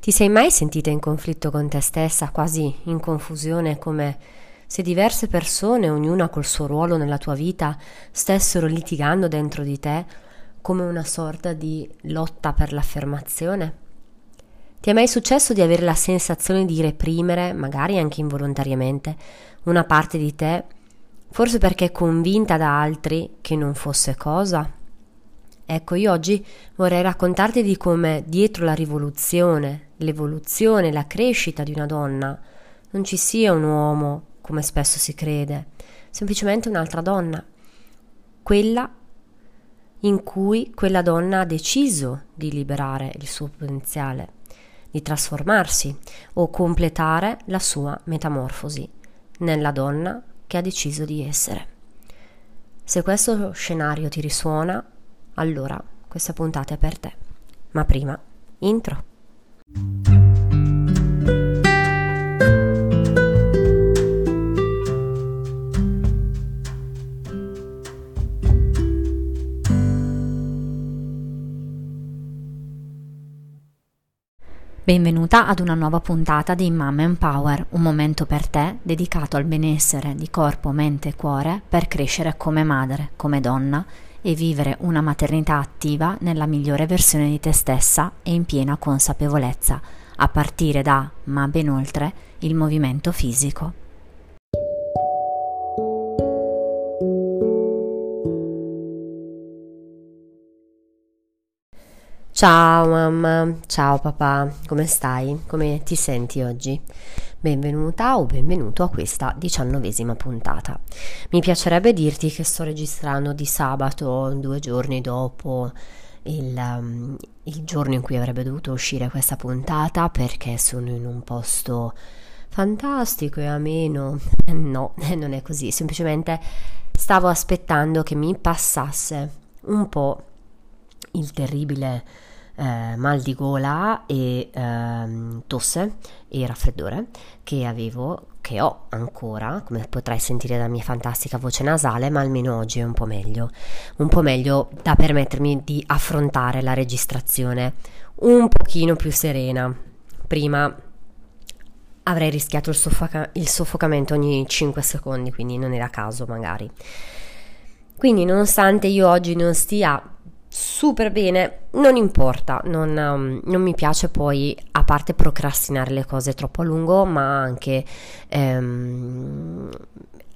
Ti sei mai sentita in conflitto con te stessa, quasi in confusione, come se diverse persone, ognuna col suo ruolo nella tua vita, stessero litigando dentro di te come una sorta di lotta per l'affermazione? Ti è mai successo di avere la sensazione di reprimere, magari anche involontariamente, una parte di te, forse perché convinta da altri che non fosse cosa? Ecco, io oggi vorrei raccontarti di come dietro la rivoluzione, l'evoluzione, la crescita di una donna non ci sia un uomo, come spesso si crede, semplicemente un'altra donna, quella in cui quella donna ha deciso di liberare il suo potenziale, di trasformarsi o completare la sua metamorfosi nella donna che ha deciso di essere. Se questo scenario ti risuona, allora questa puntata è per te. Ma prima, intro. Benvenuta ad una nuova puntata di Mama Empower, un momento per te dedicato al benessere di corpo, mente e cuore per crescere come madre, come donna e vivere una maternità attiva nella migliore versione di te stessa e in piena consapevolezza, a partire da, ma ben oltre, il movimento fisico. Ciao mamma, ciao papà, come stai? Come ti senti oggi? Benvenuta o benvenuto a questa diciannovesima puntata. Mi piacerebbe dirti che sto registrando di sabato, due giorni dopo il, um, il giorno in cui avrebbe dovuto uscire questa puntata perché sono in un posto fantastico e ameno. No, non è così, semplicemente stavo aspettando che mi passasse un po' il terribile eh, mal di gola e eh, tosse e raffreddore che avevo, che ho ancora, come potrai sentire dalla mia fantastica voce nasale, ma almeno oggi è un po' meglio, un po' meglio da permettermi di affrontare la registrazione un pochino più serena. Prima avrei rischiato il, soffoca- il soffocamento ogni 5 secondi, quindi non era caso magari. Quindi nonostante io oggi non stia super bene, non importa, non, um, non, mi piace poi, a parte procrastinare le cose troppo a lungo, ma anche ehm,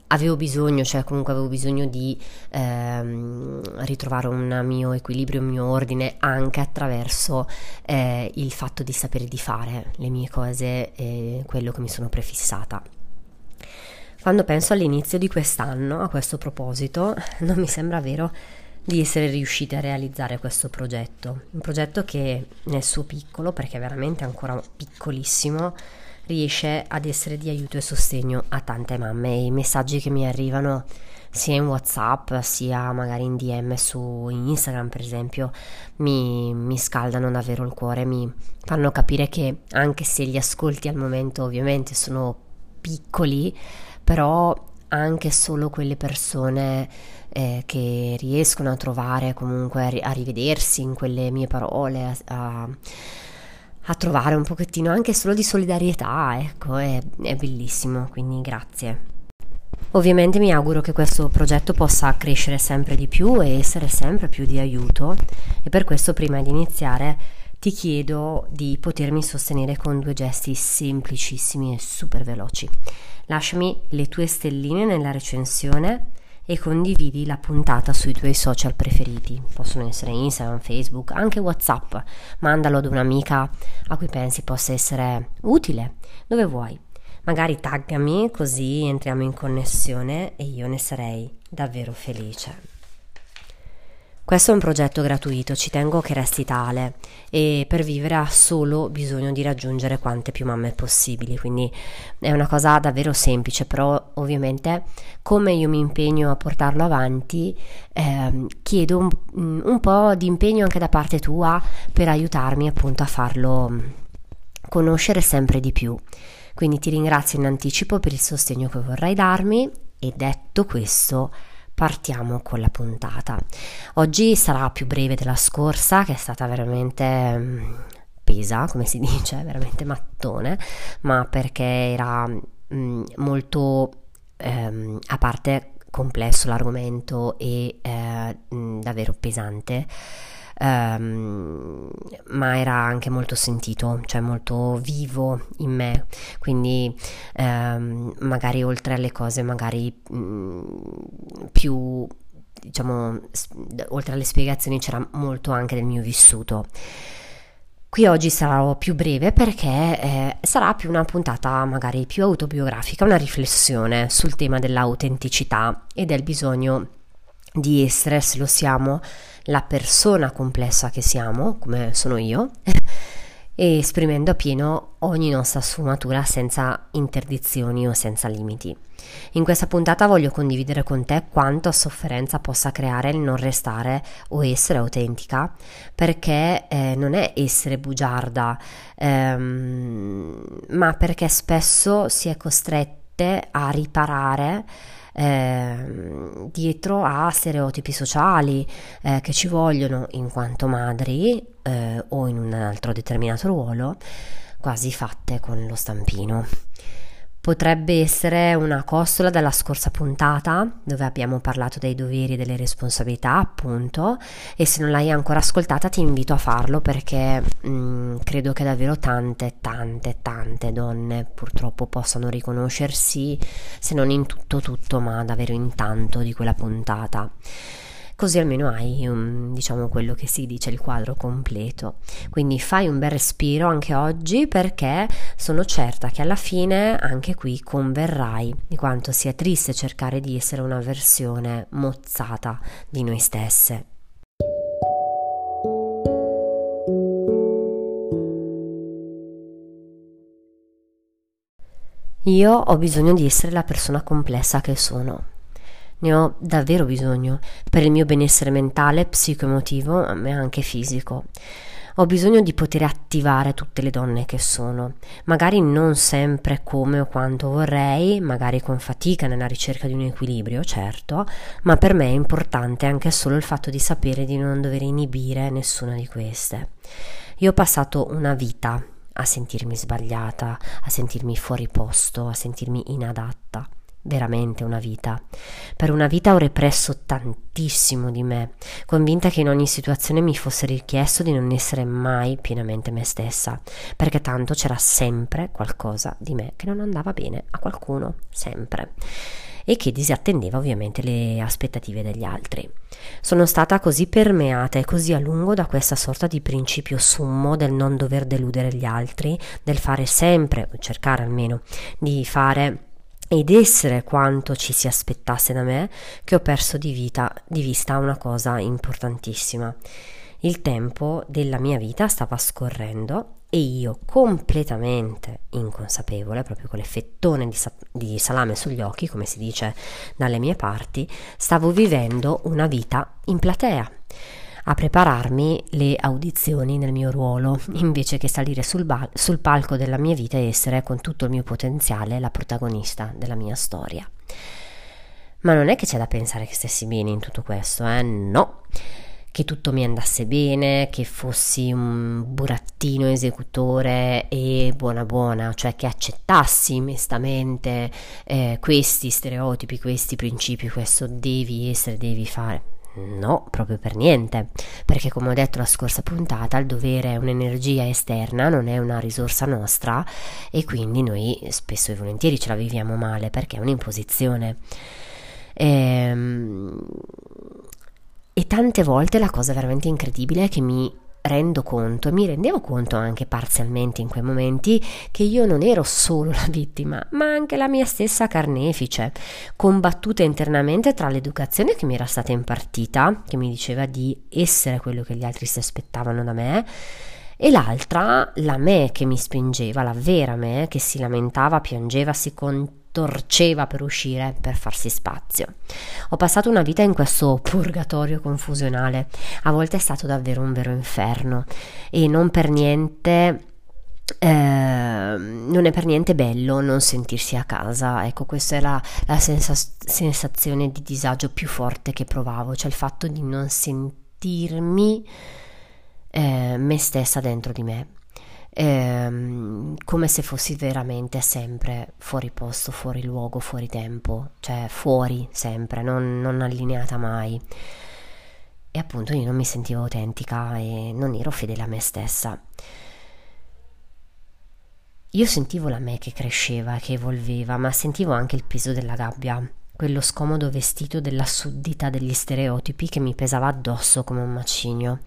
avevo bisogno, cioè comunque avevo bisogno di ehm, ritrovare un mio equilibrio, un mio ordine anche attraverso eh, il fatto di sapere di fare le mie cose e quello che mi sono prefissata. Quando penso all'inizio di quest'anno, a questo proposito, non mi sembra vero di essere riusciti a realizzare questo progetto. Un progetto che nel suo piccolo, perché è veramente ancora piccolissimo, riesce ad essere di aiuto e sostegno a tante mamme e i messaggi che mi arrivano sia in Whatsapp sia magari in DM su Instagram per esempio mi, mi scaldano davvero il cuore, mi fanno capire che anche se gli ascolti al momento ovviamente sono piccoli, però anche solo quelle persone eh, che riescono a trovare comunque a, ri- a, rivedersi in quelle mie parole, a, a, trovare un pochettino anche solo di solidarietà, ecco, è, è bellissimo, quindi grazie. Ovviamente mi auguro che questo progetto possa crescere sempre di più e essere sempre più di aiuto e per questo prima di iniziare ti chiedo di potermi sostenere con due gesti semplicissimi e super veloci. Lasciami le tue stelline nella recensione e condividi la puntata sui tuoi social preferiti. Possono essere Instagram, Facebook, anche WhatsApp. Mandalo ad un'amica a cui pensi possa essere utile, dove vuoi. Magari taggami così entriamo in connessione e io ne sarei davvero felice. Questo è un progetto gratuito, ci tengo che resti tale e per vivere ha solo bisogno di raggiungere quante più mamme possibili, quindi è una cosa davvero semplice, però ovviamente come io mi impegno a portarlo avanti, eh, chiedo un, un po' di impegno anche da parte tua per aiutarmi appunto a farlo conoscere sempre di più. Quindi ti ringrazio in anticipo per il sostegno che vorrai darmi e detto questo partiamo con la puntata. Oggi sarà più breve della scorsa, che è stata veramente mm, appesa, come si dice, veramente mattone, ma perché era mm, molto ehm, a parte complesso l'argomento e eh, mh, davvero pesante. Um, ma era anche molto sentito, cioè molto vivo in me, quindi um, magari oltre alle cose magari mh, più diciamo oltre alle spiegazioni c'era molto anche del mio vissuto. Qui oggi sarò più breve perché eh, sarà più una puntata magari più autobiografica, una riflessione sul tema dell'autenticità e del bisogno di essere, se lo siamo, la persona complessa che siamo, come sono io, e esprimendo appieno ogni nostra sfumatura senza interdizioni o senza limiti. In questa puntata voglio condividere con te quanto sofferenza possa creare il non restare o essere autentica, perché eh, non è essere bugiarda, ehm, ma perché spesso si è costrette a riparare eh, dietro a stereotipi sociali eh, che ci vogliono in quanto madri eh, o in un altro determinato ruolo, quasi fatte con lo stampino. Potrebbe essere una costola dalla scorsa puntata, dove abbiamo parlato dei doveri e delle responsabilità, appunto, e se non l'hai ancora ascoltata ti invito a farlo perché mh, mm, credo che davvero tante, tante, tante donne purtroppo possano riconoscersi, se non in tutto tutto, ma davvero in tanto di quella puntata così almeno hai um, diciamo quello che si dice il quadro completo. Quindi fai un bel respiro anche oggi perché sono certa che alla fine anche qui converrai di quanto sia triste cercare di essere una versione mozzata di noi stesse. Io ho bisogno di essere la persona complessa che sono. Ne ho davvero bisogno per il mio benessere mentale, psicoemotivo, ma anche fisico. Ho bisogno di poter attivare tutte le donne che sono, magari non sempre come o quanto vorrei, magari con fatica nella ricerca di un equilibrio, certo, ma per me è importante anche solo il fatto di sapere di non dover inibire nessuna di queste. Io ho passato una vita a sentirmi sbagliata, a sentirmi fuori posto, a sentirmi inadatta veramente una vita. Per una vita ho represso tantissimo di me, convinta che in ogni situazione mi fosse richiesto di non essere mai pienamente me stessa, perché tanto c'era sempre qualcosa di me che non andava bene a qualcuno, sempre e che disattendeva ovviamente le aspettative degli altri. Sono stata così permeata e così a lungo da questa sorta di principio summo del non dover deludere gli altri, del fare sempre, o cercare almeno, di fare ed essere quanto ci si aspettasse da me che ho perso di, vita, di vista una cosa importantissima. Il tempo della mia vita stava scorrendo e io completamente inconsapevole, proprio con l'effettone di, sa- di salame sugli occhi, come si dice dalle mie parti, stavo vivendo una vita in platea a prepararmi le audizioni nel mio ruolo, invece che salire sul, ba- sul palco della mia vita e essere con tutto il mio potenziale la protagonista della mia storia. Ma non è che c'è da pensare che stessi bene in tutto questo, eh? No che tutto mi andasse bene, che fossi un burattino esecutore e buona buona, cioè che accettassi mestamente eh, questi stereotipi, questi principi, questo devi essere, devi fare. No, proprio per niente, perché come ho detto la scorsa puntata, il dovere è un'energia esterna, non è una risorsa nostra e quindi noi spesso e volentieri ce la viviamo male perché è un'imposizione. Ehm, e tante volte la cosa veramente incredibile è che mi rendo conto e mi rendevo conto anche parzialmente in quei momenti che io non ero solo la vittima, ma anche la mia stessa carnefice, combattuta internamente tra l'educazione che mi era stata impartita, che mi diceva di essere quello che gli altri si aspettavano da me, e l'altra, la me che mi spingeva, la vera me che si lamentava, piangeva, si contorceva torceva per uscire, per farsi spazio. Ho passato una vita in questo purgatorio confusionale, a volte è stato davvero un vero inferno. E non per niente... Eh, non è per niente bello non sentirsi a casa, ecco, questa è la, la sensa- sensazione di disagio più forte che provavo, cioè il fatto di non sentirmi eh, me stessa dentro di me ehm, come se fossi veramente sempre fuori posto, fuori luogo, fuori tempo, cioè fuori sempre, non, non allineata mai. E appunto io non mi sentivo autentica e non ero fedele a me stessa. Io sentivo la me che cresceva, che evolveva, ma sentivo anche il peso della gabbia, quello scomodo vestito della suddita degli stereotipi che mi pesava addosso come un macigno.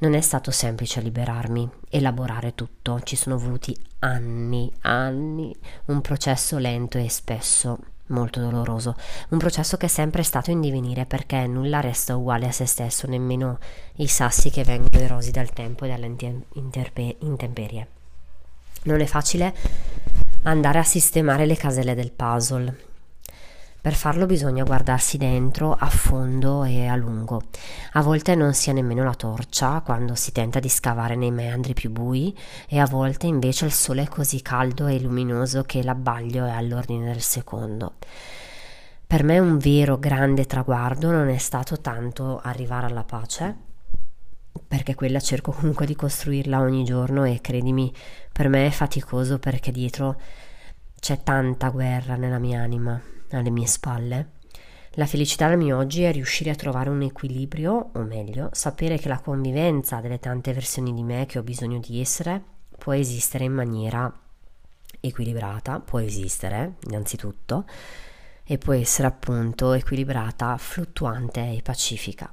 Non è stato semplice liberarmi, elaborare tutto, ci sono voluti anni, anni, un processo lento e spesso molto doloroso, un processo che è sempre stato in divenire perché nulla resta uguale a se stesso, nemmeno i sassi che vengono erosi dal tempo e dalle intemperie. Non è facile andare a sistemare le caselle del puzzle. Per farlo bisogna guardarsi dentro a fondo e a lungo. A volte non si ha nemmeno la torcia quando si tenta di scavare nei meandri più bui e a volte invece il sole è così caldo e luminoso che l'abbaglio è all'ordine del secondo. Per me un vero grande traguardo non è stato tanto arrivare alla pace, perché quella cerco comunque di costruirla ogni giorno e credimi, per me è faticoso perché dietro c'è tanta guerra nella mia anima, alle mie spalle. La felicità del mio oggi è riuscire a trovare un equilibrio, o meglio, sapere che la convivenza delle tante versioni di me che ho bisogno di essere può esistere in maniera equilibrata, può esistere innanzitutto, e può essere appunto equilibrata, fluttuante e pacifica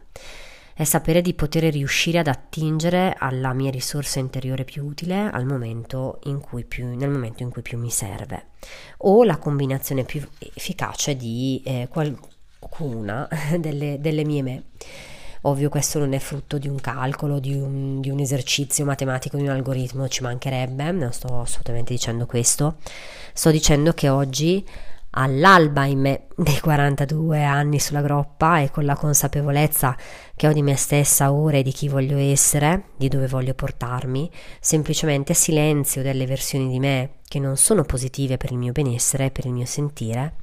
è sapere di poter riuscire ad attingere alla mia risorsa interiore più utile momento più, nel momento in cui più mi serve, o la combinazione più efficace di eh, qualcuna delle, delle mie me. Ovvio questo non è frutto di un calcolo, di un, di un, esercizio matematico, di un algoritmo, ci mancherebbe, non sto assolutamente dicendo questo. Sto dicendo che oggi all'alba in me dei 42 anni sulla groppa e con la consapevolezza che ho di me stessa ora e di chi voglio essere, di dove voglio portarmi, semplicemente silenzio delle versioni di me che non sono positive per il mio benessere per il mio sentire,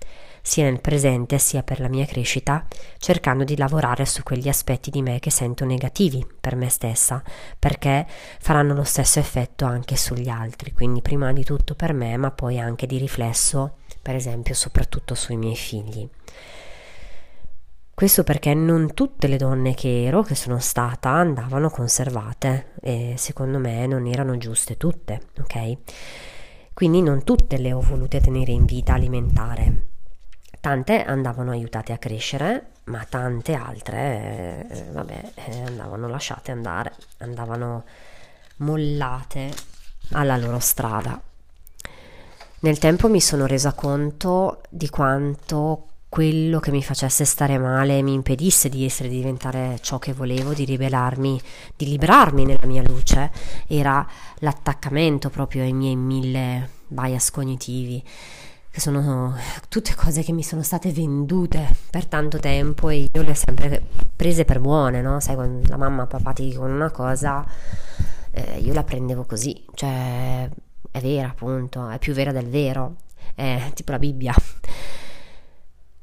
sia nel presente sia per la mia crescita, cercando di lavorare su quegli aspetti di me che sento negativi per me stessa, perché faranno lo stesso effetto anche sugli altri, quindi prima di tutto per me, ma poi anche di riflesso per esempio soprattutto sui miei figli. Questo perché non tutte le donne che ero, che sono stata, andavano conservate e secondo me non erano giuste tutte, ok? Quindi non tutte le ho volute tenere in vita alimentare. Tante andavano aiutate a crescere, ma tante altre, eh, vabbè, eh, andavano lasciate andare, andavano mollate alla loro strada. Nel tempo mi sono resa conto di quanto quello che mi facesse stare male mi impedisse di essere, di diventare ciò che volevo, di ribelarmi, di liberarmi nella mia luce, era l'attaccamento proprio ai miei mille bias cognitivi, che sono tutte cose che mi sono state vendute per tanto tempo e io le ho sempre prese per buone, no? Sai, quando la mamma e papà ti dicono una cosa, eh, io la prendevo così, cioè è vera appunto, è più vera del vero, è tipo la Bibbia.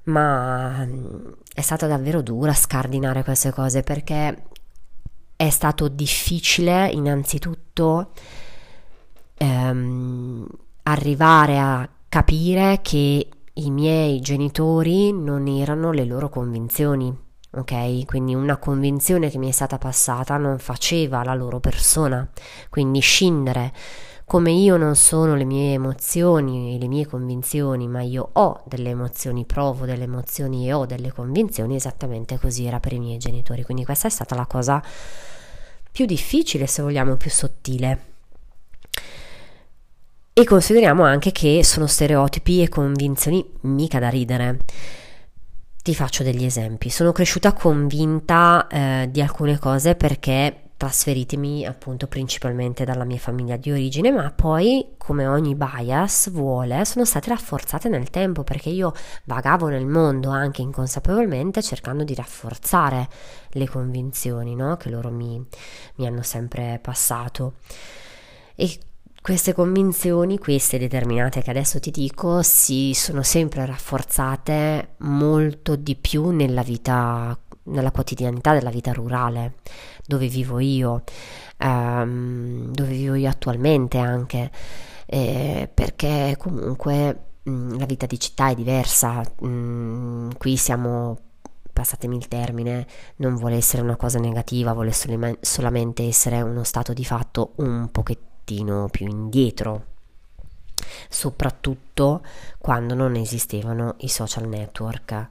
Ma mm, è stata davvero dura scardinare queste cose perché è stato difficile innanzitutto ehm, arrivare a capire che i miei genitori non erano le loro convinzioni, ok? Quindi una convinzione che mi è stata passata non faceva la loro persona, quindi scindere come io non sono le mie emozioni e le mie convinzioni, ma io ho delle emozioni, provo delle emozioni e ho delle convinzioni, esattamente così era per i miei genitori. Quindi questa è stata la cosa più difficile, se vogliamo, più sottile. E consideriamo anche che sono stereotipi e convinzioni mica da ridere. Ti faccio degli esempi. Sono cresciuta convinta eh, di alcune cose perché trasferitemi appunto principalmente dalla mia famiglia di origine, ma poi come ogni bias vuole, sono state rafforzate nel tempo perché io vagavo nel mondo anche inconsapevolmente cercando di rafforzare le convinzioni no? che loro mi, mi hanno sempre passato. E queste convinzioni, queste determinate che adesso ti dico, si sono sempre rafforzate molto di più nella vita nella quotidianità della vita rurale, dove vivo io, ehm, dove vivo io attualmente anche, eh, perché comunque mh, mm, la vita di città è diversa, mh, mm, qui siamo passatemi il termine, non vuole essere una cosa negativa, vuole solamente essere uno stato di fatto un pochettino più indietro, soprattutto quando non esistevano i social network.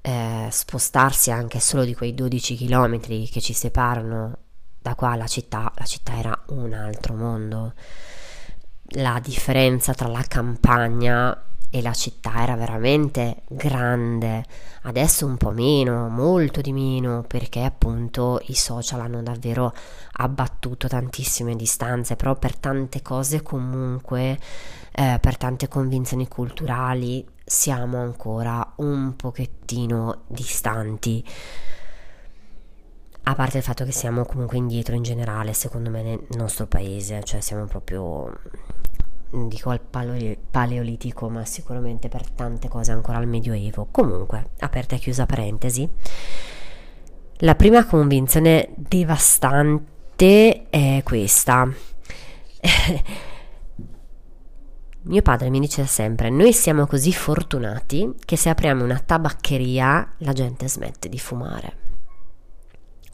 Eh, spostarsi anche solo di quei 12 km che ci separano da qua alla città, la città era un altro mondo. La differenza tra la campagna e la città era veramente grande, adesso un po' meno, molto di meno, perché appunto i social hanno davvero abbattuto tantissime distanze, però per tante cose comunque, eh, per tante convinzioni culturali siamo ancora un pochettino distanti. A parte il fatto che siamo comunque indietro in generale, secondo me, nel nostro paese, cioè siamo proprio dico al paleolitico, ma sicuramente per tante cose ancora al medioevo. Comunque, aperta e chiusa parentesi, la prima convinzione devastante è questa. Mio padre mi dice sempre: Noi siamo così fortunati che se apriamo una tabaccheria la gente smette di fumare.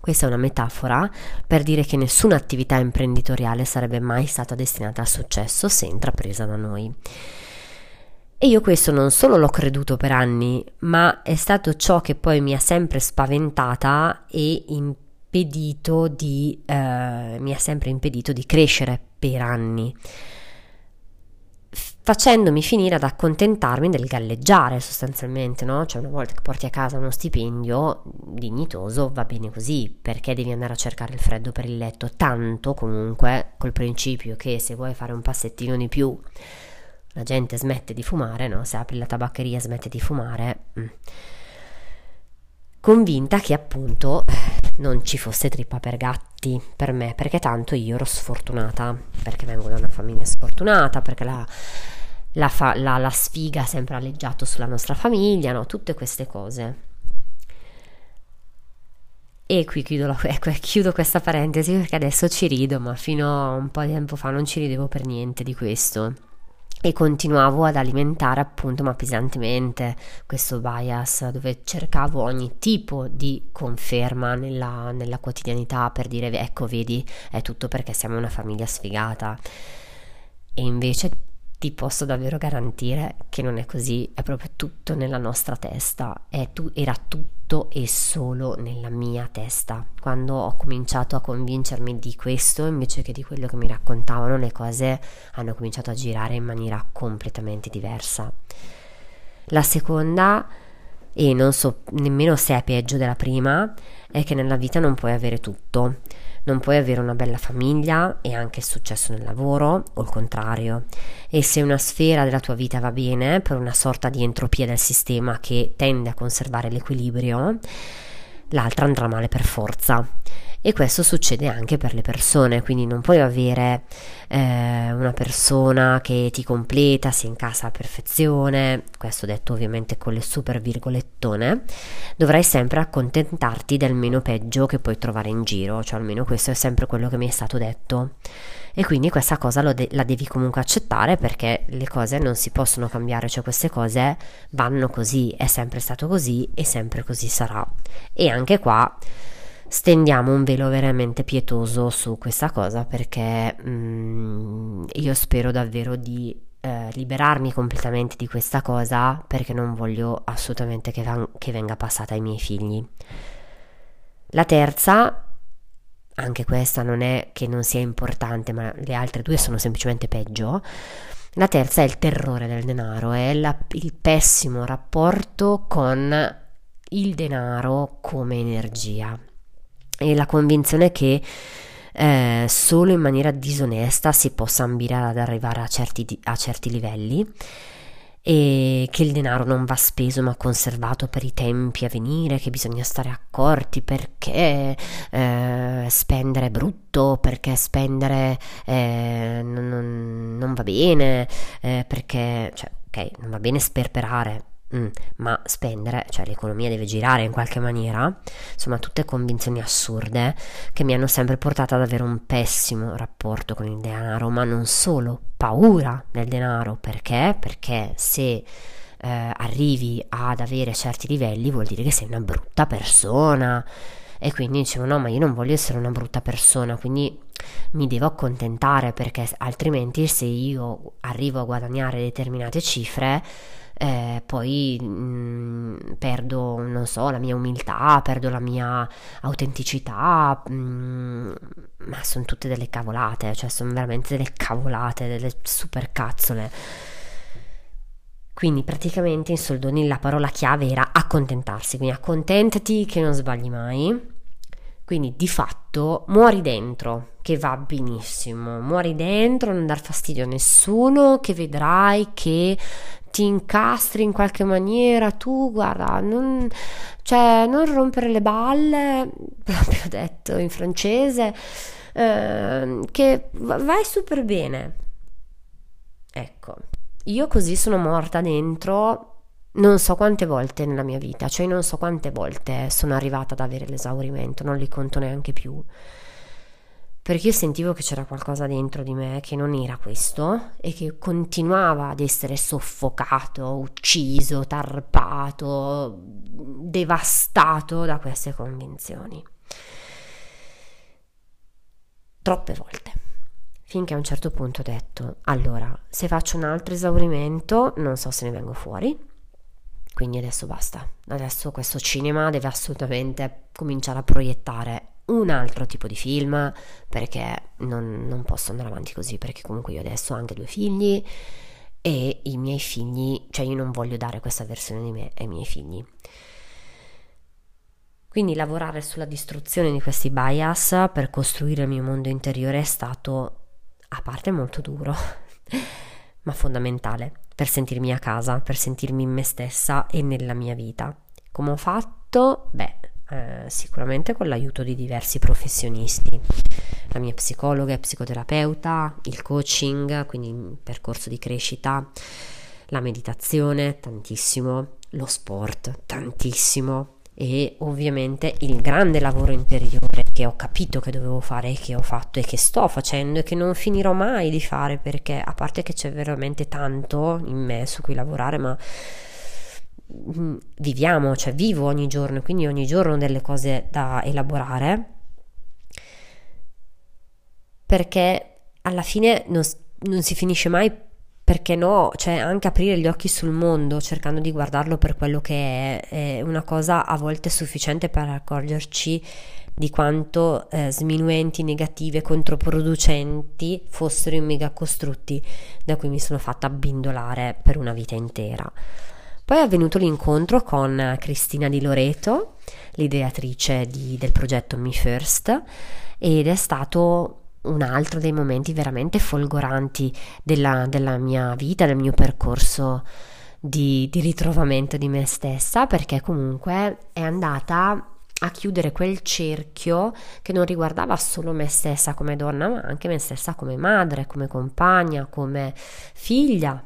Questa è una metafora per dire che nessuna attività imprenditoriale sarebbe mai stata destinata al successo se intrapresa da noi. E io questo non solo l'ho creduto per anni, ma è stato ciò che poi mi ha sempre spaventata e impedito di, eh, mi ha sempre impedito di crescere per anni facendomi finire ad accontentarmi del galleggiare sostanzialmente, no? Cioè una volta che porti a casa uno stipendio dignitoso va bene così, perché devi andare a cercare il freddo per il letto, tanto comunque col principio che se vuoi fare un passettino di più la gente smette di fumare, no? Se apri la tabaccheria smette di fumare. Mm. Convinta che appunto non ci fosse trippa per gatti per me, perché tanto io ero sfortunata, perché vengo da una famiglia sfortunata, perché la la, fa, la, la sfiga ha sempre alleggiato sulla nostra famiglia, no? tutte queste cose. E qui chiudo, la, ecco, chiudo, questa parentesi perché adesso ci rido, ma fino a un po' di tempo fa non ci ridevo per niente di questo. E continuavo ad alimentare appunto, ma pesantemente, questo bias dove cercavo ogni tipo di conferma nella, nella quotidianità per dire ecco vedi è tutto perché siamo una famiglia sfigata. E invece ti posso davvero garantire che non è così, è proprio tutto nella nostra testa, tu, era tutto e solo nella mia testa. Quando ho cominciato a convincermi di questo, invece che di quello che mi raccontavano, le cose hanno cominciato a girare in maniera completamente diversa. La seconda, e non so nemmeno se è peggio della prima, è che nella vita non puoi avere tutto non puoi avere una bella famiglia e anche successo nel lavoro o il contrario. E se una sfera della tua vita va bene per una sorta di entropia del sistema che tende a conservare l'equilibrio, l'altra andrà male per forza e questo succede anche per le persone, quindi non puoi avere eh, una persona che ti completa, si incassa a perfezione, questo detto ovviamente con le super virgolettone, dovrai sempre accontentarti del meno peggio che puoi trovare in giro, cioè almeno questo è sempre quello che mi è stato detto. E quindi questa cosa de- la devi comunque accettare perché le cose non si possono cambiare, cioè queste cose vanno così, è sempre stato così e sempre così sarà. E anche qua stendiamo un velo veramente pietoso su questa cosa perché mm, io spero davvero di eh, liberarmi completamente di questa cosa perché non voglio assolutamente che, van- che venga passata ai miei figli. La terza, anche questa non è che non sia importante, ma le altre due sono semplicemente peggio. La terza è il terrore del denaro, è la, il pessimo rapporto con il denaro come energia e la convinzione che eh, solo in maniera disonesta si possa ambire ad arrivare a certi, a certi livelli e che il denaro non va speso ma conservato per i tempi a venire, che bisogna stare accorti perché eh, spendere è brutto, perché spendere eh, non, non, va bene, eh, perché, cioè, ok, non va bene sperperare, Mm, ma spendere, cioè l'economia deve girare in qualche maniera, insomma tutte convinzioni assurde che mi hanno sempre portato ad avere un pessimo rapporto con il denaro, ma non solo, paura del denaro, perché? Perché se eh, arrivi ad avere certi livelli vuol dire che sei una brutta persona. E quindi dicevo no ma io non voglio essere una brutta persona quindi mi devo accontentare perché altrimenti se io arrivo a guadagnare determinate cifre eh, poi mh, perdo, non so, la mia umiltà, perdo la mia autenticità, mh, ma sono tutte delle cavolate, cioè sono veramente delle cavolate, delle super cazzole. Quindi praticamente in soldoni la parola chiave era accontentarsi, quindi accontentati che non sbagli mai. Quindi di fatto muori dentro, che va benissimo, muori dentro, non dar fastidio a nessuno, che vedrai che ti incastri in qualche maniera, tu guarda, non, cioè, non rompere le balle, proprio detto in francese, eh, che vai super bene. Ecco, io così sono morta dentro non so quante volte nella mia vita, cioè non so quante volte sono arrivata ad avere l'esaurimento, non li conto neanche più perché io sentivo che c'era qualcosa dentro di me che non era questo e che continuava ad essere soffocato, ucciso, tarpato, devastato da queste convinzioni. Troppe volte. Finché a un certo punto ho detto, allora, se faccio un altro esaurimento, non so se ne vengo fuori. Quindi adesso basta. Adesso questo cinema deve assolutamente cominciare a proiettare un altro tipo di film perché non, non, posso andare avanti così perché comunque io adesso ho anche due figli e i miei figli, cioè io non voglio dare questa versione di me ai miei figli. Quindi lavorare sulla distruzione di questi bias per costruire il mio mondo interiore è stato a parte molto duro, ma fondamentale per sentirmi a casa, per sentirmi in me stessa e nella mia vita. Come ho fatto? Beh, eh, sicuramente con l'aiuto di diversi professionisti, la mia psicologa e psicoterapeuta, il coaching, quindi il percorso di crescita, la meditazione, tantissimo, lo sport, tantissimo e ovviamente il grande lavoro interiore che ho capito che dovevo fare e che ho fatto e che sto facendo e che non finirò mai di fare perché a parte che c'è veramente tanto in me su cui lavorare ma viviamo, cioè vivo ogni giorno, quindi ogni giorno ho delle cose da elaborare, perché alla fine non, non si finisce mai perché no, cioè anche aprire gli occhi sul mondo cercando di guardarlo per quello che è, è una cosa a volte sufficiente per accorgerci di quanto eh, sminuenti, negative, controproducenti fossero i megacostrutti da cui mi sono fatta abbindolare per una vita intera. Poi è avvenuto l'incontro con Cristina Di Loreto, l'ideatrice di, del progetto Me First, ed è stato un altro dei momenti veramente folgoranti della, della mia vita, del mio percorso di, di ritrovamento di me stessa, perché comunque è andata a chiudere quel cerchio che non riguardava solo me stessa come donna, ma anche me stessa come madre, come compagna, come figlia,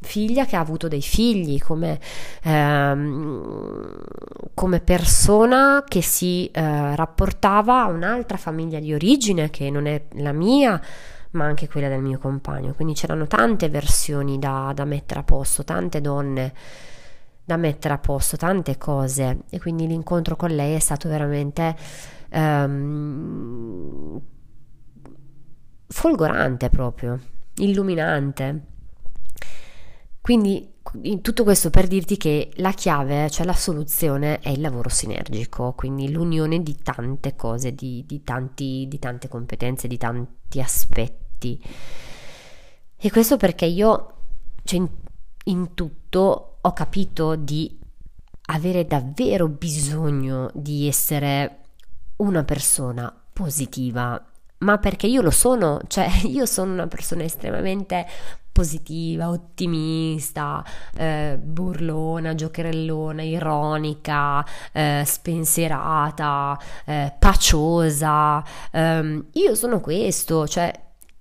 figlia che ha avuto dei figli, come, ehm, come persona che si eh, rapportava a un'altra famiglia di origine che non è la mia, ma anche quella del mio compagno. Quindi c'erano tante versioni da, da mettere a posto, tante donne da mettere a posto, tante cose. E quindi l'incontro con lei è stato veramente ehm, folgorante proprio, illuminante quindi tutto questo per dirti che la chiave, cioè la soluzione, è il lavoro sinergico, quindi l'unione di tante cose, di, di, tanti, di tante competenze, di tanti aspetti. E questo perché io, cioè in, in tutto, ho capito di avere davvero bisogno di essere una persona positiva, ma perché io lo sono, cioè io sono una persona estremamente positiva, ottimista, eh, burlona, giocherellona, ironica, eh, spensierata, eh, paciosa. Ehm, io sono questo, cioè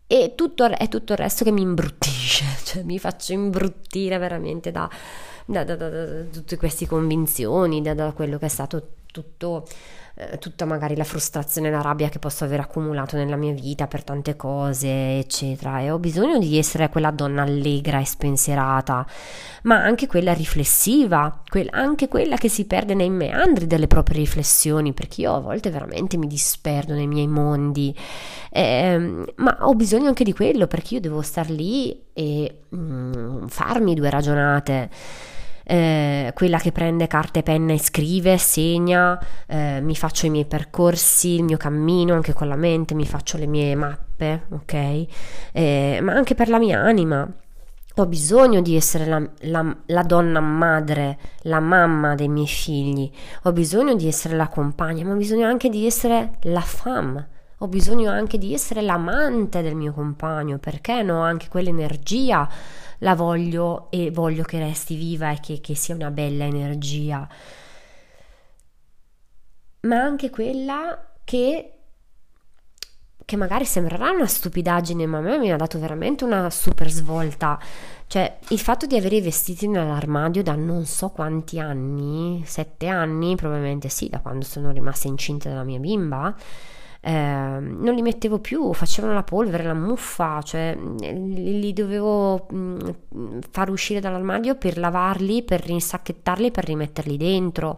e tutto, è tutto il resto che mi imbruttisce, cioè mi faccio imbruttire veramente da da, da, da, da tutte queste convinzioni, da, quello che è stato tutto eh, tutta magari la frustrazione e la rabbia che posso aver accumulato nella mia vita per tante cose, eccetera. E ho bisogno di essere quella donna allegra e spensierata, ma anche quella riflessiva, quel, anche quella che si perde nei meandri delle proprie riflessioni, perché io a volte veramente mi disperdo nei miei mondi. Eh, ma ho bisogno anche di quello perché io devo star lì e mm, farmi due ragionate eh, quella che prende carta e penna e scrive, segna, eh, mi faccio i miei percorsi, il mio cammino anche con la mente, mi faccio le mie mappe, ok? Eh, ma anche per la mia anima. Ho bisogno di essere la, la, la, donna madre, la mamma dei miei figli, ho bisogno di essere la compagna, ma ho bisogno anche di essere la femme, ho bisogno anche di essere l'amante del mio compagno, perché no? Anche quell'energia la voglio e voglio che resti viva e che, che sia una bella energia, ma anche quella che che magari sembrerà una stupidaggine, ma a me mi ha dato veramente una super svolta. Cioè, il fatto di avere i vestiti nell'armadio da non so quanti anni, sette anni, probabilmente sì, da quando sono rimasta incinta della mia bimba, eh, non li mettevo più, facevano la polvere, la muffa, cioè li, li dovevo mh, mm, far uscire dall'armadio per lavarli, per rinsacchettarli, per rimetterli dentro.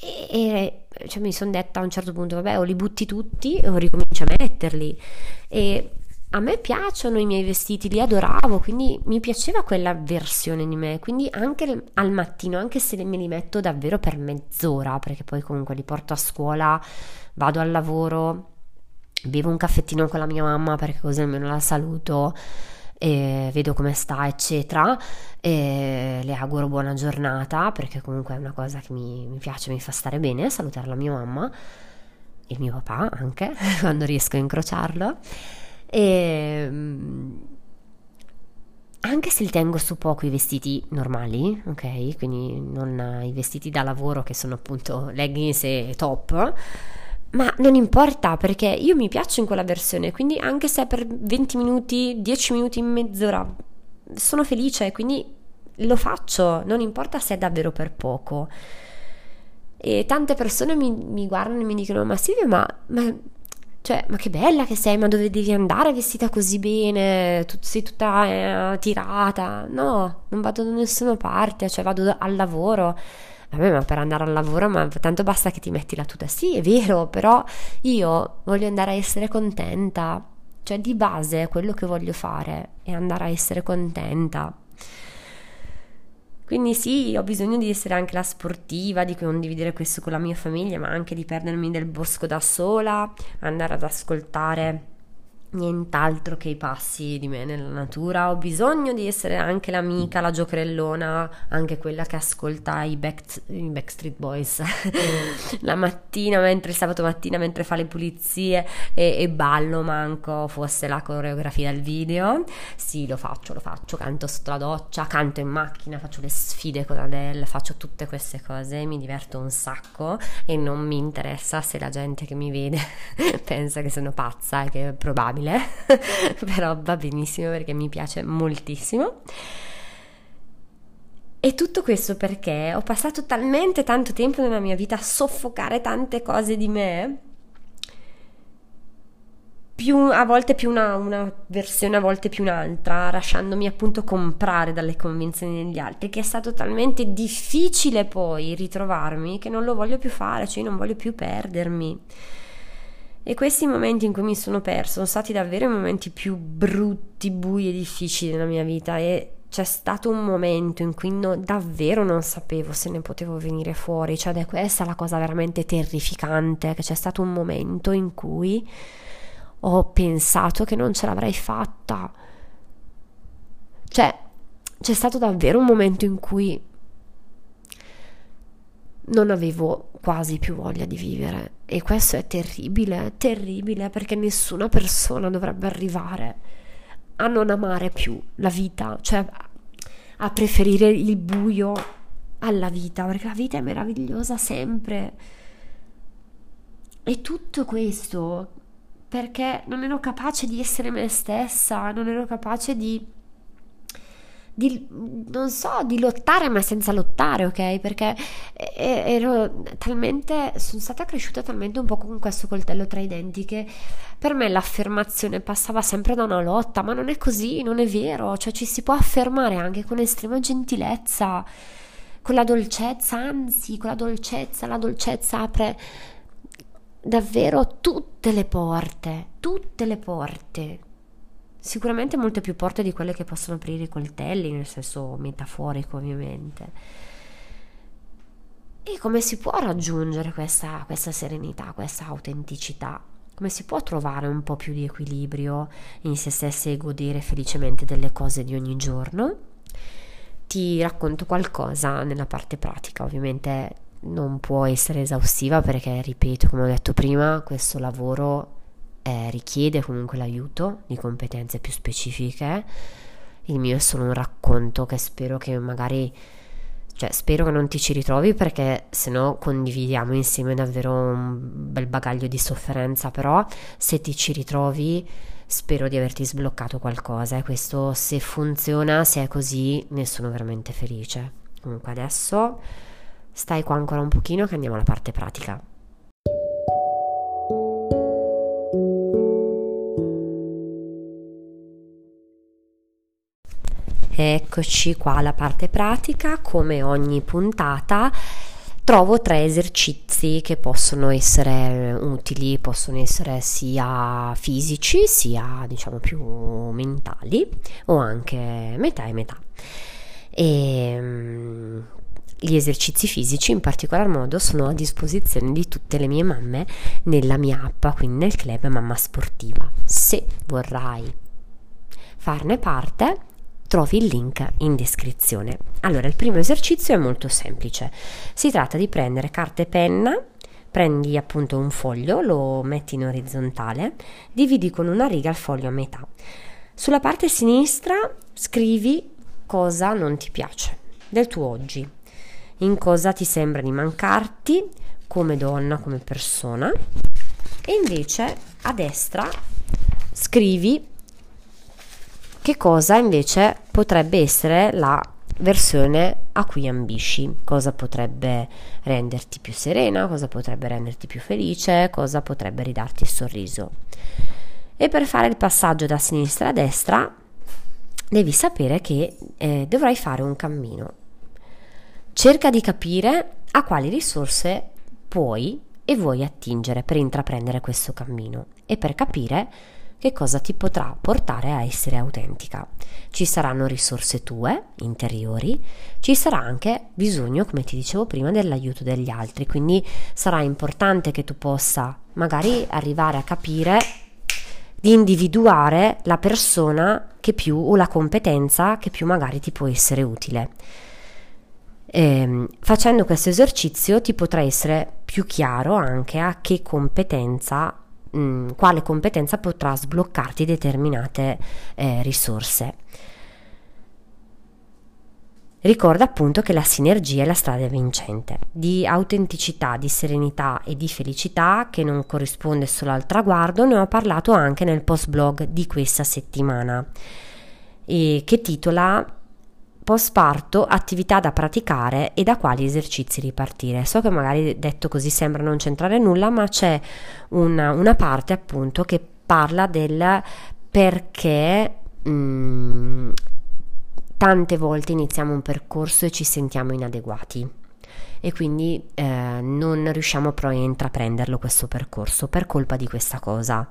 E, e cioè, mi sono detta a un certo punto, vabbè, o li butti tutti o ricominci a metterli. E a me piacciono i miei vestiti, li adoravo, quindi mi piaceva quella versione di me. Quindi anche al mattino, anche se me li metto davvero per mezz'ora, perché poi comunque li porto a scuola vado al lavoro, bevo un caffettino con la mia mamma perché così almeno la saluto e vedo come sta, eccetera. E le auguro buona giornata perché comunque è una cosa che mi, mi piace, mi fa stare bene salutare la mia mamma, il mio papà anche, quando riesco a incrociarlo. E mm, anche se li tengo su poco i vestiti normali, ok? Quindi non i vestiti da lavoro che sono appunto leggings e top ma non importa perché io mi piaccio in quella versione, quindi anche se è per 20 minuti, 10 minuti, mezz'ora, sono felice, quindi lo faccio, non importa se è davvero per poco. E tante persone mi, mi guardano e mi dicono: Ma Silvia, ma, ma, cioè, ma, che bella che sei, ma dove devi andare vestita così bene? Tu, sei tutta eh, tirata. No, non vado da nessuna parte, cioè vado al lavoro vabbè ma per andare al lavoro ma tanto basta che ti metti la tuta. Sì è vero però io voglio andare a essere contenta. Cioè di base quello che voglio fare è andare a essere contenta. Quindi sì, ho bisogno di essere anche la sportiva, di condividere questo con la mia famiglia, ma anche di perdermi nel bosco da sola, andare ad ascoltare nient'altro che i passi di me nella natura, ho bisogno di essere anche l'amica, la giocherellona, anche quella che ascolta i, back, i Backstreet Boys. La mattina, mentre il sabato mattina, mentre fa le pulizie e, e, ballo manco fosse la coreografia del video. Sì, lo faccio, lo faccio, canto sotto la doccia, canto in macchina, faccio le sfide con Adele, faccio tutte queste cose, mi diverto un sacco e non mi interessa se la gente che mi vede pensa che sono pazza e che è probabile stabile, però va benissimo perché mi piace moltissimo. E tutto questo perché ho passato talmente tanto tempo nella mia vita a soffocare tante cose di me, più, a volte più una, una, versione, a volte più un'altra, lasciandomi appunto comprare dalle convinzioni degli altri, che è stato talmente difficile poi ritrovarmi che non lo voglio più fare, cioè non voglio più perdermi. E questi momenti in cui mi sono perso sono stati davvero i momenti più brutti, bui e difficili della mia vita e c'è stato un momento in cui no, davvero non sapevo se ne potevo venire fuori, cioè è questa la cosa veramente terrificante, che c'è stato un momento in cui ho pensato che non ce l'avrei fatta. Cioè, c'è stato davvero un momento in cui non avevo quasi più voglia di vivere e questo è terribile, terribile perché nessuna persona dovrebbe arrivare a non amare più la vita, cioè a preferire il buio alla vita, perché la vita è meravigliosa sempre. E tutto questo perché non ero capace di essere me stessa, non ero capace di di, non so, di lottare ma senza lottare, ok? Perché ero talmente, sono stata cresciuta talmente un po' con questo coltello tra i denti che per me l'affermazione passava sempre da una lotta, ma non è così, non è vero, cioè ci si può affermare anche con estrema gentilezza, con la dolcezza, anzi, con la dolcezza, la dolcezza apre davvero tutte le porte, tutte le porte Sicuramente molte più porte di quelle che possono aprire i coltelli, nel senso metaforico ovviamente. E come si può raggiungere questa, questa serenità, questa autenticità? Come si può trovare un po' più di equilibrio in se stessi e godere felicemente delle cose di ogni giorno? Ti racconto qualcosa nella parte pratica, ovviamente non può essere esaustiva perché, ripeto, come ho detto prima, questo lavoro eh, richiede comunque l'aiuto di competenze più specifiche. Il mio è solo un racconto che spero che magari, cioè spero che non ti ci ritrovi perché se no condividiamo insieme davvero un bel bagaglio di sofferenza, però se ti ci ritrovi spero di averti sbloccato qualcosa e questo se funziona, se è così, ne sono veramente felice. Comunque adesso stai qua ancora un pochino che andiamo alla parte pratica. Eccoci qua alla parte pratica, come ogni puntata trovo tre esercizi che possono essere utili, possono essere sia fisici sia diciamo più mentali o anche metà e metà. E, um, gli esercizi fisici in particolar modo sono a disposizione di tutte le mie mamme nella mia app, quindi nel club Mamma Sportiva. Se vorrai farne parte, trovi il link in descrizione. Allora, il primo esercizio è molto semplice. Si tratta di prendere carta e penna, prendi appunto un foglio, lo metti in orizzontale, dividi con una riga il foglio a metà. Sulla parte sinistra scrivi cosa non ti piace del tuo oggi, in cosa ti sembra di mancarti come donna, come persona e invece a destra scrivi che cosa invece potrebbe essere la versione a cui ambisci, cosa potrebbe renderti più serena, cosa potrebbe renderti più felice, cosa potrebbe ridarti il sorriso. E per fare il passaggio da sinistra a destra devi sapere che eh, dovrai fare un cammino. Cerca di capire a quali risorse puoi e vuoi attingere per intraprendere questo cammino e per capire che cosa ti potrà portare a essere autentica. Ci saranno risorse tue, interiori, ci sarà anche bisogno, come ti dicevo prima, dell'aiuto degli altri, quindi sarà importante che tu possa magari arrivare a capire di individuare la persona che più o la competenza che più magari ti può essere utile. Eh, facendo questo esercizio ti potrà essere più chiaro anche a che competenza mh, mm, quale competenza potrà sbloccarti determinate eh, risorse. Ricorda appunto che la sinergia è la strada vincente, di autenticità, di serenità e di felicità che non corrisponde solo al traguardo, ne ho parlato anche nel post blog di questa settimana, che titola Postparto, attività da praticare e da quali esercizi ripartire. So che magari detto così sembra non c'entrare nulla, ma c'è una, una parte appunto che parla del perché mh, mm, tante volte iniziamo un percorso e ci sentiamo inadeguati e quindi eh, non riusciamo poi a intraprenderlo questo percorso per colpa di questa cosa.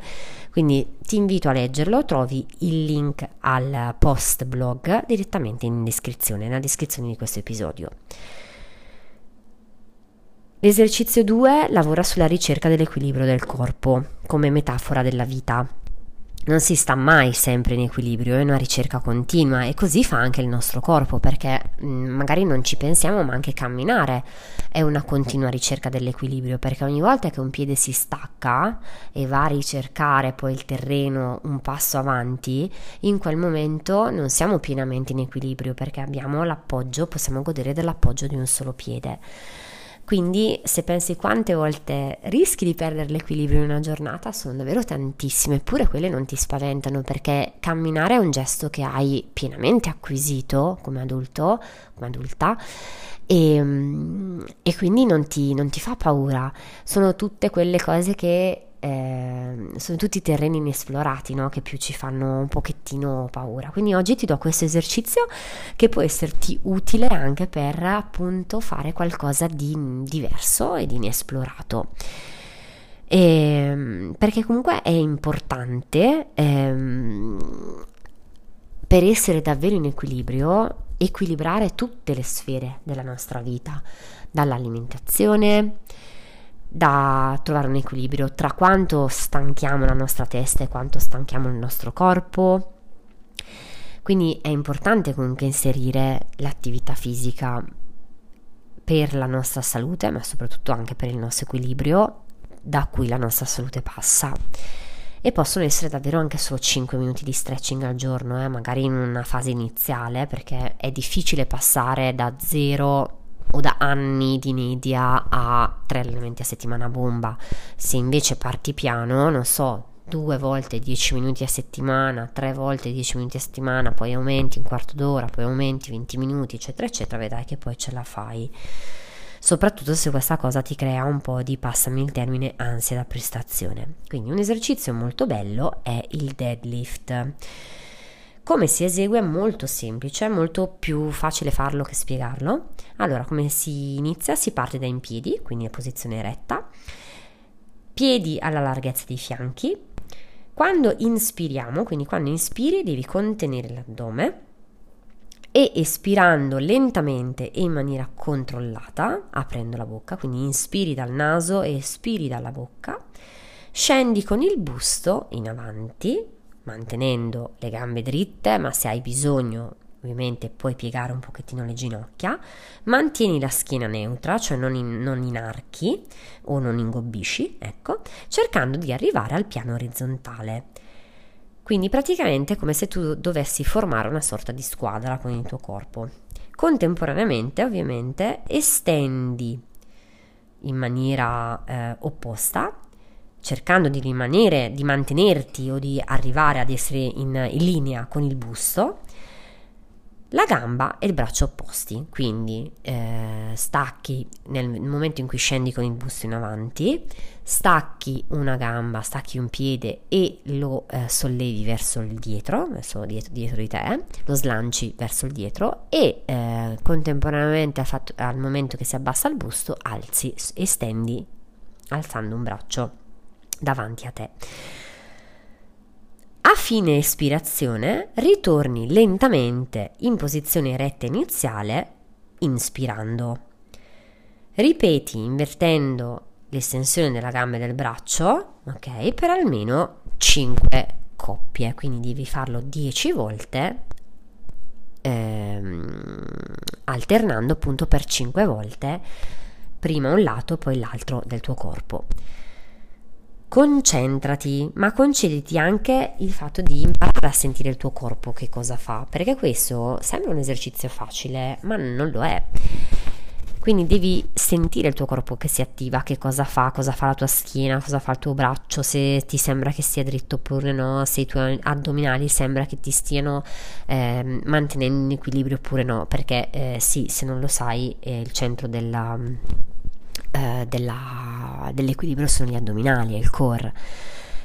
Quindi ti invito a leggerlo, trovi il link al post blog direttamente in descrizione, nella descrizione di questo episodio. L'esercizio 2 lavora sulla ricerca dell'equilibrio del corpo come metafora della vita non si sta mai sempre in equilibrio, è una ricerca continua e così fa anche il nostro corpo perché mm, magari non ci pensiamo ma anche camminare è una continua ricerca dell'equilibrio perché ogni volta che un piede si stacca e va a ricercare poi il terreno un passo avanti, in quel momento non siamo pienamente in equilibrio perché abbiamo l'appoggio, possiamo godere dell'appoggio di un solo piede. Quindi se pensi quante volte rischi di perdere l'equilibrio in una giornata, sono davvero tantissime, eppure quelle non ti spaventano perché camminare è un gesto che hai pienamente acquisito come adulto, come adulta e, mm, e quindi non ti, non ti fa paura. Sono tutte quelle cose che eh, sono tutti terreni inesplorati no? che più ci fanno un pochettino paura. Quindi oggi ti do questo esercizio che può esserti utile anche per appunto fare qualcosa di diverso ed inesplorato. E, ehm, perché comunque è importante ehm, per essere davvero in equilibrio equilibrare tutte le sfere della nostra vita, dall'alimentazione, da trovare un equilibrio tra quanto stanchiamo la nostra testa e quanto stanchiamo il nostro corpo. Quindi è importante comunque inserire l'attività fisica per la nostra salute, ma soprattutto anche per il nostro equilibrio da cui la nostra salute passa. E possono essere davvero anche solo 5 minuti di stretching al giorno, eh? magari in una fase iniziale, perché è difficile passare da 0 o da anni di media a tre allenamenti a settimana bomba. Se invece parti piano, non so, due volte 10 minuti a settimana, tre volte 10 minuti a settimana, poi aumenti un quarto d'ora, poi aumenti 20 minuti, eccetera, eccetera, vedrai che poi ce la fai. Soprattutto se questa cosa ti crea un po' di, passami il termine, ansia da prestazione. Quindi un esercizio molto bello è il deadlift. Come si esegue è molto semplice, è molto più facile farlo che spiegarlo. Allora, come si inizia? Si parte da in piedi, quindi a posizione eretta, piedi alla larghezza dei fianchi. Quando inspiriamo, quindi quando inspiri devi contenere l'addome e espirando lentamente e in maniera controllata, aprendo la bocca, quindi inspiri dal naso e espiri dalla bocca, scendi con il busto in avanti, mantenendo le gambe dritte, ma se hai bisogno ovviamente puoi piegare un pochettino le ginocchia, mantieni la schiena neutra, cioè non, in, non inarchi o non ingobbisci, ecco, cercando di arrivare al piano orizzontale. Quindi praticamente è come se tu dovessi formare una sorta di squadra con il tuo corpo. Contemporaneamente, ovviamente, estendi in maniera eh, opposta cercando di rimanere, di mantenerti o di arrivare ad essere in, in linea con il busto, la gamba e il braccio opposti, quindi eh, stacchi nel momento in cui scendi con il busto in avanti, stacchi una gamba, stacchi un piede e lo eh, sollevi verso il dietro, verso dietro, dietro, di te, lo slanci verso il dietro e eh, contemporaneamente al, momento che si abbassa il busto alzi, estendi alzando un braccio davanti a te. A fine espirazione ritorni lentamente in posizione eretta iniziale, inspirando. Ripeti invertendo l'estensione della gamba e del braccio, ok, per almeno 5 coppie, quindi devi farlo 10 volte ehm, alternando appunto per 5 volte prima un lato poi l'altro del tuo corpo concentrati, ma concediti anche il fatto di imparare a sentire il tuo corpo che cosa fa, perché questo sembra un esercizio facile, ma non lo è. Quindi devi sentire il tuo corpo che si attiva, che cosa fa, cosa fa la tua schiena, cosa fa il tuo braccio, se ti sembra che sia dritto oppure no, se i tuoi addominali sembra che ti stiano eh, mantenendo in equilibrio oppure no, perché eh, sì, se non lo sai, è il centro della eh, dell'equilibrio sono gli addominali, è il core.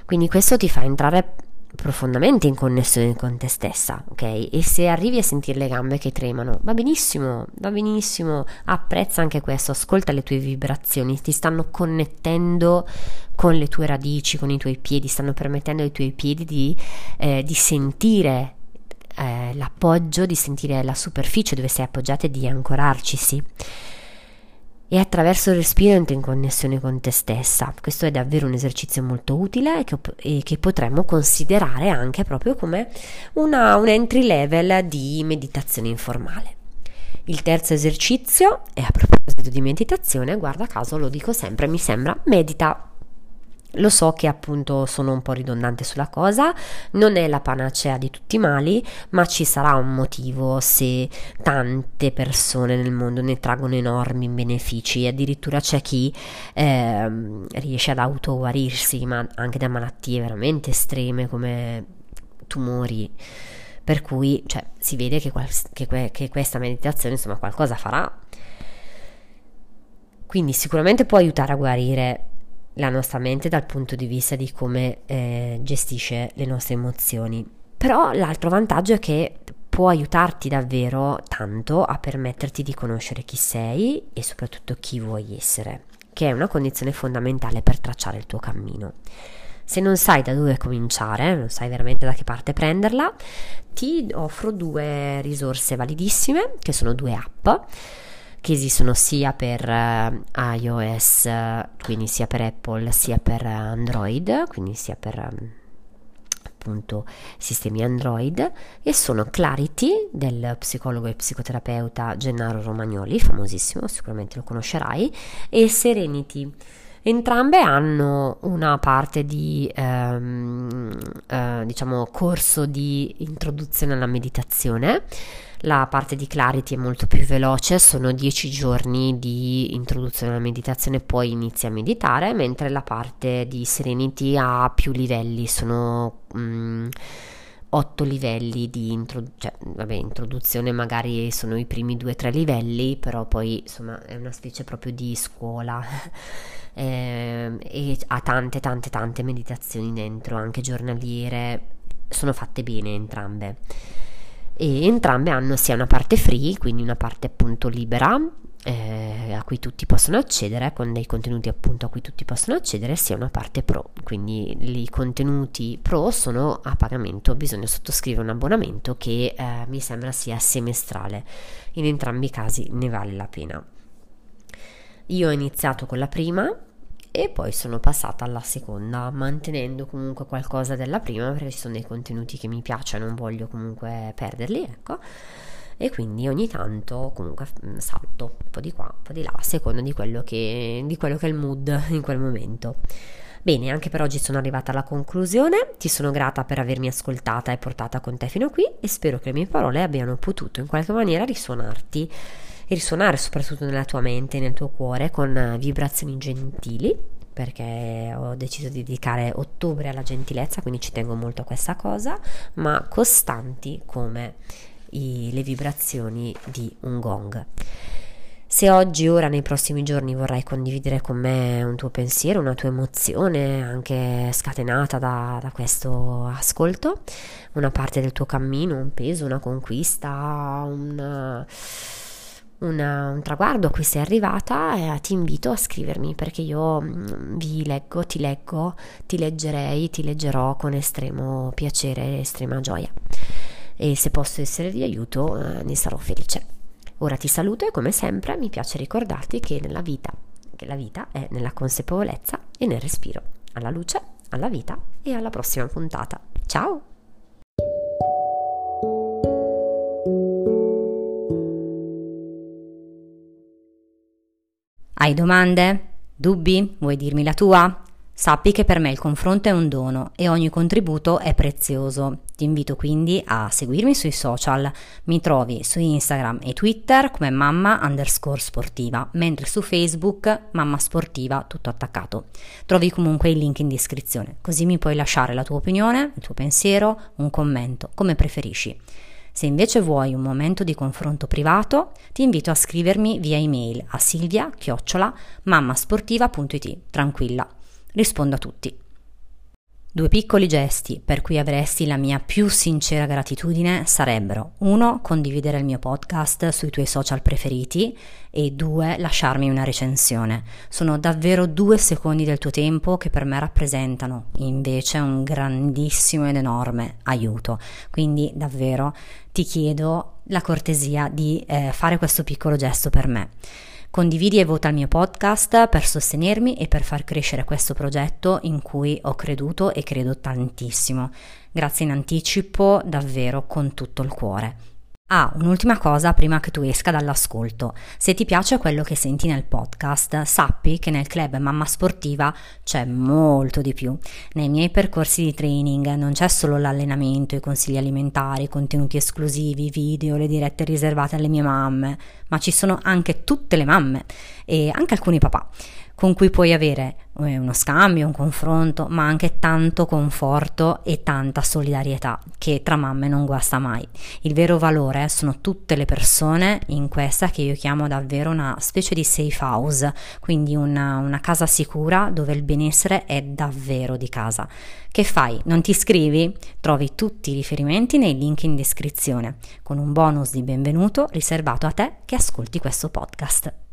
Quindi questo ti fa entrare profondamente in connessione con te stessa, ok? E se arrivi a sentire le gambe che tremano, va benissimo, va benissimo, apprezza anche questo, ascolta le tue vibrazioni, ti stanno connettendo con le tue radici, con i tuoi piedi, stanno permettendo ai tuoi piedi di, eh, di sentire eh, l'appoggio, di sentire la superficie dove sei appoggiata e di ancorarci, sì e attraverso il respiro entri in connessione con te stessa. Questo è davvero un esercizio molto utile che, e che potremmo considerare anche proprio come una, un entry level di meditazione informale. Il terzo esercizio, e a proposito di meditazione, guarda caso lo dico sempre, mi sembra medita. Lo so che appunto sono un po' ridondante sulla cosa, non è la panacea di tutti i mali, ma ci sarà un motivo se tante persone nel mondo ne traggono enormi benefici. Addirittura c'è chi eh, riesce ad autoguarirsi, ma anche da malattie veramente estreme come tumori. Per cui cioè, si vede che, che, che questa meditazione insomma qualcosa farà. Quindi sicuramente può aiutare a guarire la nostra mente dal punto di vista di come eh, gestisce le nostre emozioni. Però l'altro vantaggio è che può aiutarti davvero tanto a permetterti di conoscere chi sei e soprattutto chi vuoi essere, che è una condizione fondamentale per tracciare il tuo cammino. Se non sai da dove cominciare, non sai veramente da che parte prenderla, ti offro due risorse validissime, che sono due app che esistono sia per uh, iOS, quindi sia per Apple, sia per Android, quindi sia per um, appunto sistemi Android e sono Clarity del psicologo e psicoterapeuta Gennaro Romagnoli, famosissimo, sicuramente lo conoscerai, e Serenity. Entrambe hanno una parte di ehm, eh, diciamo corso di introduzione alla meditazione la parte di Clarity è molto più veloce, sono 10 giorni di introduzione alla meditazione, poi inizi a meditare, mentre la parte di Serenity ha più livelli, sono... Mm, 8 livelli di intro- cioè, vabbè, introduzione, magari sono i primi 2-3 livelli, però poi insomma è una specie proprio di scuola. Eh, e ha tante tante tante meditazioni dentro, anche giornaliere, sono fatte bene entrambe e entrambe hanno sia una parte free, quindi una parte appunto libera eh, a cui tutti possono accedere, con dei contenuti appunto a cui tutti possono accedere, sia una parte pro, quindi i contenuti pro sono a pagamento, bisogna sottoscrivere un abbonamento che eh, mi sembra sia semestrale, in entrambi i casi ne vale la pena. Io ho iniziato con la prima e poi sono passata alla seconda, mantenendo comunque qualcosa della prima perché ci sono dei contenuti che mi piacciono non voglio comunque perderli, ecco. E quindi ogni tanto comunque mm, salto un po' di qua, un po' di là, a seconda di quello che, di quello che è il mood in quel momento. Bene, anche per oggi sono arrivata alla conclusione, ti sono grata per avermi ascoltata e portata con te fino a qui e spero che le mie parole abbiano potuto in qualche maniera risuonarti risuonare soprattutto nella tua mente, nel tuo cuore con vibrazioni gentili perché ho deciso di dedicare ottobre alla gentilezza, quindi ci tengo molto a questa cosa, ma costanti come i, le vibrazioni di un gong. Se oggi, ora, nei prossimi giorni vorrai condividere con me un tuo pensiero, una tua emozione, anche scatenata da, da questo ascolto, una parte del tuo cammino, un peso, una conquista, un una, un traguardo a cui sei arrivata, eh, ti invito a scrivermi perché io mm, vi leggo, ti leggo, ti leggerei, ti leggerò con estremo piacere e estrema gioia. E se posso essere di aiuto, eh, ne sarò felice. Ora ti saluto e come sempre mi piace ricordarti che nella vita, che la vita è nella consapevolezza e nel respiro. Alla luce, alla vita e alla prossima puntata. Ciao! Hai domande? Dubbi? Vuoi dirmi la tua? Sappi che per me il confronto è un dono e ogni contributo è prezioso. Ti invito quindi a seguirmi sui social. Mi trovi su Instagram e Twitter come mamma underscore sportiva, mentre su Facebook mamma sportiva tutto attaccato. Trovi comunque il link in descrizione, così mi puoi lasciare la tua opinione, il tuo pensiero, un commento, come preferisci. Se invece vuoi un momento di confronto privato, ti invito a scrivermi via email a silvia-mammasportiva.it. Tranquilla, rispondo a tutti. Due piccoli gesti per cui avresti la mia più sincera gratitudine sarebbero uno, condividere il mio podcast sui tuoi social preferiti e due, lasciarmi una recensione. Sono davvero due secondi del tuo tempo che per me rappresentano invece un grandissimo ed enorme aiuto. Quindi davvero ti chiedo la cortesia di eh, fare questo piccolo gesto per me. Condividi e vota il mio podcast per sostenermi e per far crescere questo progetto in cui ho creduto e credo tantissimo. Grazie in anticipo davvero con tutto il cuore. Ah, un'ultima cosa prima che tu esca dall'ascolto. Se ti piace quello che senti nel podcast, sappi che nel club Mamma Sportiva c'è molto di più. Nei miei percorsi di training non c'è solo l'allenamento, i consigli alimentari, i contenuti esclusivi, video, le dirette riservate alle mie mamme, ma ci sono anche tutte le mamme e anche alcuni papà con cui puoi avere eh, uno scambio, un confronto, ma anche tanto conforto e tanta solidarietà che tra mamme non guasta mai. Il vero valore sono tutte le persone in questa che io chiamo davvero una specie di safe house, quindi una, una casa sicura dove il benessere è davvero di casa. Che fai? Non ti iscrivi? Trovi tutti i riferimenti nei link in descrizione, con un bonus di benvenuto riservato a te che ascolti questo podcast.